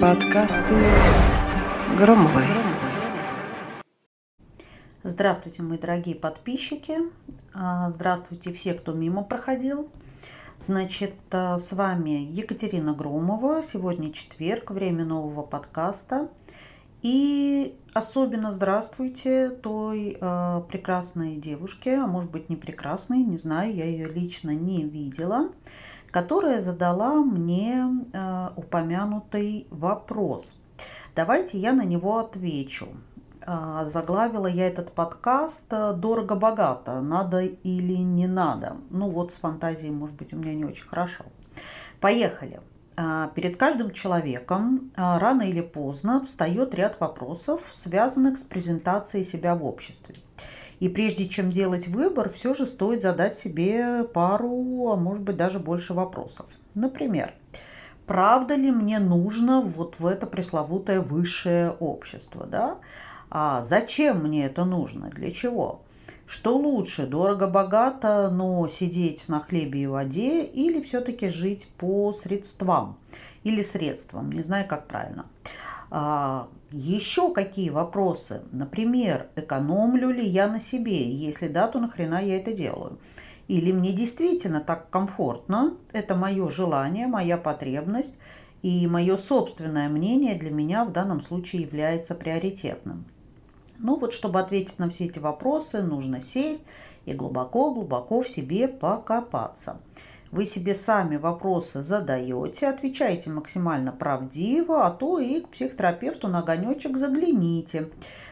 Подкасты Громовой. Здравствуйте, мои дорогие подписчики. А, здравствуйте все, кто мимо проходил. Значит, а, с вами Екатерина Громова. Сегодня четверг, время нового подкаста. И особенно здравствуйте той э, прекрасной девушке, а может быть не прекрасной, не знаю, я ее лично не видела, которая задала мне э, упомянутый вопрос. Давайте я на него отвечу. Э, заглавила я этот подкаст «Дорого-богато. Надо или не надо?» Ну вот с фантазией, может быть, у меня не очень хорошо. Поехали. А, перед каждым человеком а, рано или поздно встает ряд вопросов, связанных с презентацией себя в обществе. И прежде чем делать выбор, все же стоит задать себе пару, а может быть даже больше вопросов. Например, правда ли мне нужно вот в это пресловутое высшее общество? Да? А зачем мне это нужно? Для чего? Что лучше, дорого-богато, но сидеть на хлебе и воде или все-таки жить по средствам или средствам, не знаю, как правильно. А, еще какие вопросы? Например, экономлю ли я на себе? Если да, то нахрена я это делаю? Или мне действительно так комфортно? Это мое желание, моя потребность, и мое собственное мнение для меня в данном случае является приоритетным. Ну вот, чтобы ответить на все эти вопросы, нужно сесть и глубоко-глубоко в себе покопаться. Вы себе сами вопросы задаете, отвечаете максимально правдиво, а то и к психотерапевту на огонечек загляните.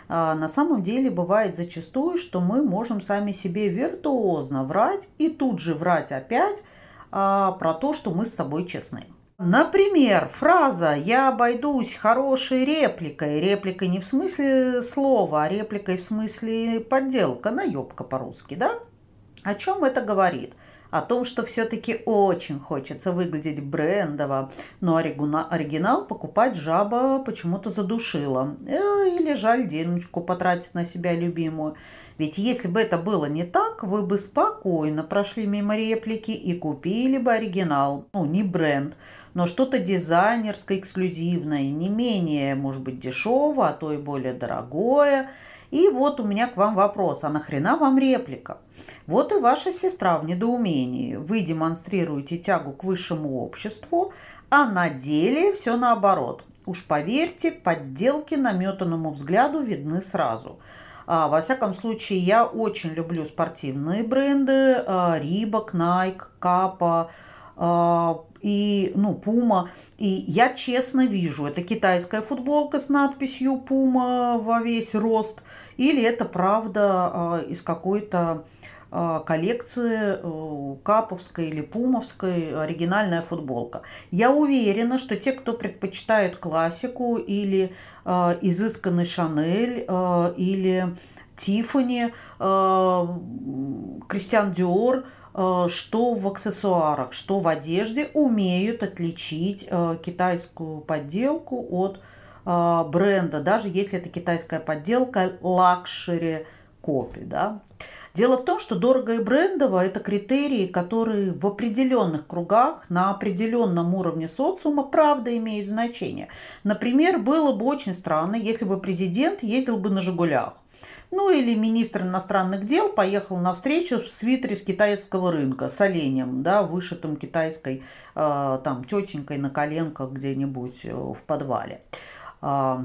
А на самом деле бывает зачастую, что мы можем сами себе виртуозно врать и тут же врать опять а, про то, что мы с собой честны. Например, фраза «я обойдусь хорошей репликой». Репликой не в смысле слова, а репликой в смысле подделка, наебка по-русски, да? О чем это говорит? О том, что все-таки очень хочется выглядеть брендово, но оригинал покупать жаба почему-то задушила. Э, или жаль денежку потратить на себя любимую. Ведь если бы это было не так, вы бы спокойно прошли мимо реплики и купили бы оригинал. Ну, не бренд, но что-то дизайнерское, эксклюзивное, не менее, может быть, дешевое, а то и более дорогое. И вот у меня к вам вопрос, а нахрена вам реплика? Вот и ваша сестра в недоумении. Вы демонстрируете тягу к высшему обществу, а на деле все наоборот. Уж поверьте, подделки наметанному взгляду видны сразу. А, во всяком случае, я очень люблю спортивные бренды. Рибок, Nike, Капа, и, ну, Пума. И я честно вижу, это китайская футболка с надписью Пума во весь рост, или это правда а, из какой-то а, коллекции э, каповской или пумовской оригинальная футболка. Я уверена, что те, кто предпочитает классику или э, изысканный Шанель э, или Тиффани, э, Кристиан Диор – что в аксессуарах, что в одежде умеют отличить э, китайскую подделку от э, бренда, даже если это китайская подделка luxury copy. Да? Дело в том, что дорого и брендово – это критерии, которые в определенных кругах, на определенном уровне социума, правда имеют значение. Например, было бы очень странно, если бы президент ездил бы на «Жигулях». Ну или министр иностранных дел поехал на встречу в свитере с китайского рынка с оленем, да, вышитым китайской э, там тетенькой на коленках где-нибудь э, в подвале. Э,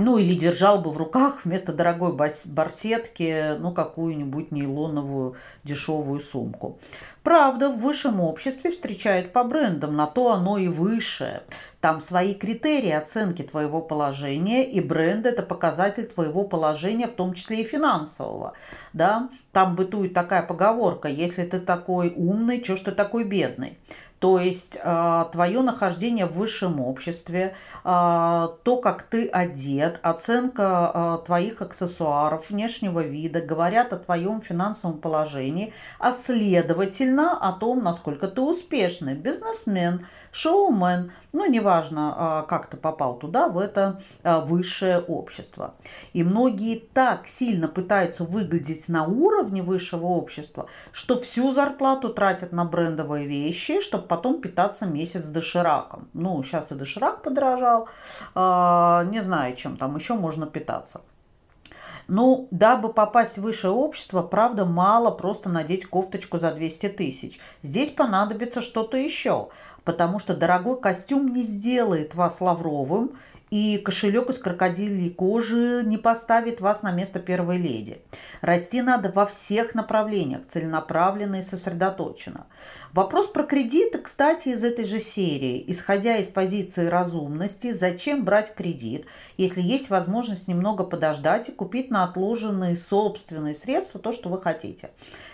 ну или держал бы в руках вместо дорогой барсетки, ну какую-нибудь нейлоновую дешевую сумку. Правда, в высшем обществе встречают по брендам, на то оно и высшее. Там свои критерии оценки твоего положения, и бренд – это показатель твоего положения, в том числе и финансового. Да? Там бытует такая поговорка, если ты такой умный, что ж ты такой бедный? То есть э, твое нахождение в высшем обществе, э, то, как ты одет, оценка э, твоих аксессуаров, внешнего вида говорят о твоем финансовом положении, а следовательно о том, насколько ты успешный бизнесмен, шоумен, ну, неважно, как ты попал туда, в это высшее общество. И многие так сильно пытаются выглядеть на уровне высшего общества, что всю зарплату тратят на брендовые вещи, чтобы потом питаться месяц дошираком. Ну, сейчас и доширак подорожал, а, не знаю, чем там еще можно питаться. Ну, дабы попасть в высшее общество, правда, мало просто надеть кофточку за 200 тысяч. Здесь понадобится что-то еще, потому что дорогой костюм не сделает вас лавровым, и кошелек из крокодилей кожи не поставит вас на место первой леди. Расти надо во всех направлениях, целенаправленно и сосредоточенно. Вопрос про кредиты, кстати, из этой же серии. Исходя из позиции разумности, зачем брать кредит, если есть возможность немного подождать и купить на отложенные собственные средства то, что вы хотите.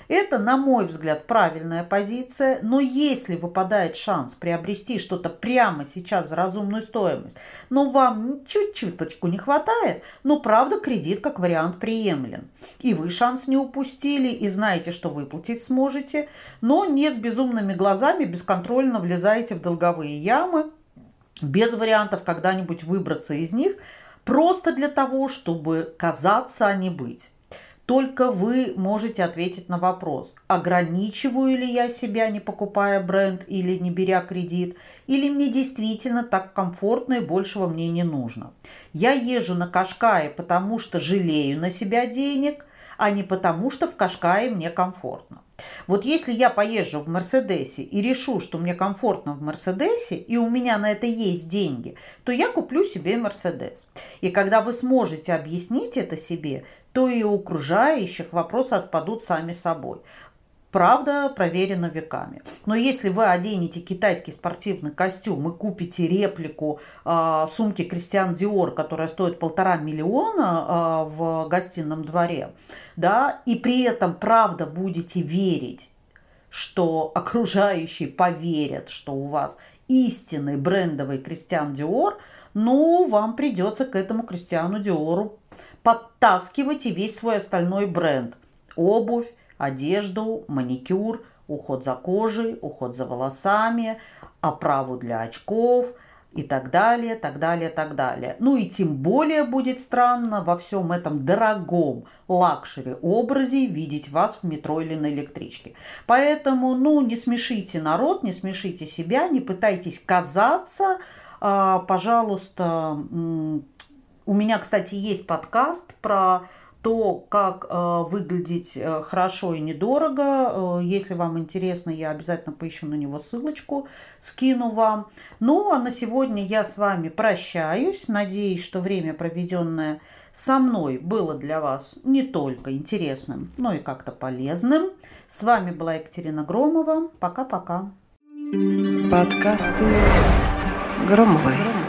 Это, на мой взгляд, правильная позиция, но если выпадает шанс приобрести что-то прямо сейчас за разумную стоимость, но вам чуть-чуточку не хватает, ну, правда, кредит как вариант приемлем. И вы шанс не упустили, и знаете, что выплатить сможете, но не с безумными глазами бесконтрольно влезаете в долговые ямы, без вариантов когда-нибудь выбраться из них, просто для того, чтобы казаться, а не быть. Только вы можете ответить на вопрос, ограничиваю ли я себя, не покупая бренд или не беря кредит, или мне действительно так комфортно и большего мне не нужно. Я езжу на Кашкае, потому что жалею на себя денег, а не потому что в Кашкае мне комфортно. Вот если я поезжу в Мерседесе и решу, что мне комфортно в Мерседесе, и у меня на это есть деньги, то я куплю себе Мерседес. И когда вы сможете объяснить это себе, то и у окружающих вопросы отпадут сами собой. Правда, проверено веками. Но если вы оденете китайский спортивный костюм и купите реплику э, сумки Кристиан Диор, которая стоит полтора миллиона э, в гостином дворе, да, и при этом правда будете верить, что окружающие поверят, что у вас истинный брендовый Кристиан Диор, ну, вам придется к этому Кристиану Диору подтаскивать и весь свой остальной бренд. Обувь, одежду, маникюр, уход за кожей, уход за волосами, оправу для очков и так далее, так далее, так далее. Ну и тем более будет странно во всем этом дорогом luxury образе видеть вас в метро или на электричке. Поэтому, ну, не смешите народ, не смешите себя, не пытайтесь казаться, а, пожалуйста, у меня, кстати, есть подкаст про то, как э, выглядеть э, хорошо и недорого. Э, если вам интересно, я обязательно поищу на него ссылочку, скину вам. Ну, а на сегодня я с вами прощаюсь. Надеюсь, что время, проведенное со мной, было для вас не только интересным, но и как-то полезным. С вами была Екатерина Громова. Пока-пока. Подкасты Громовой.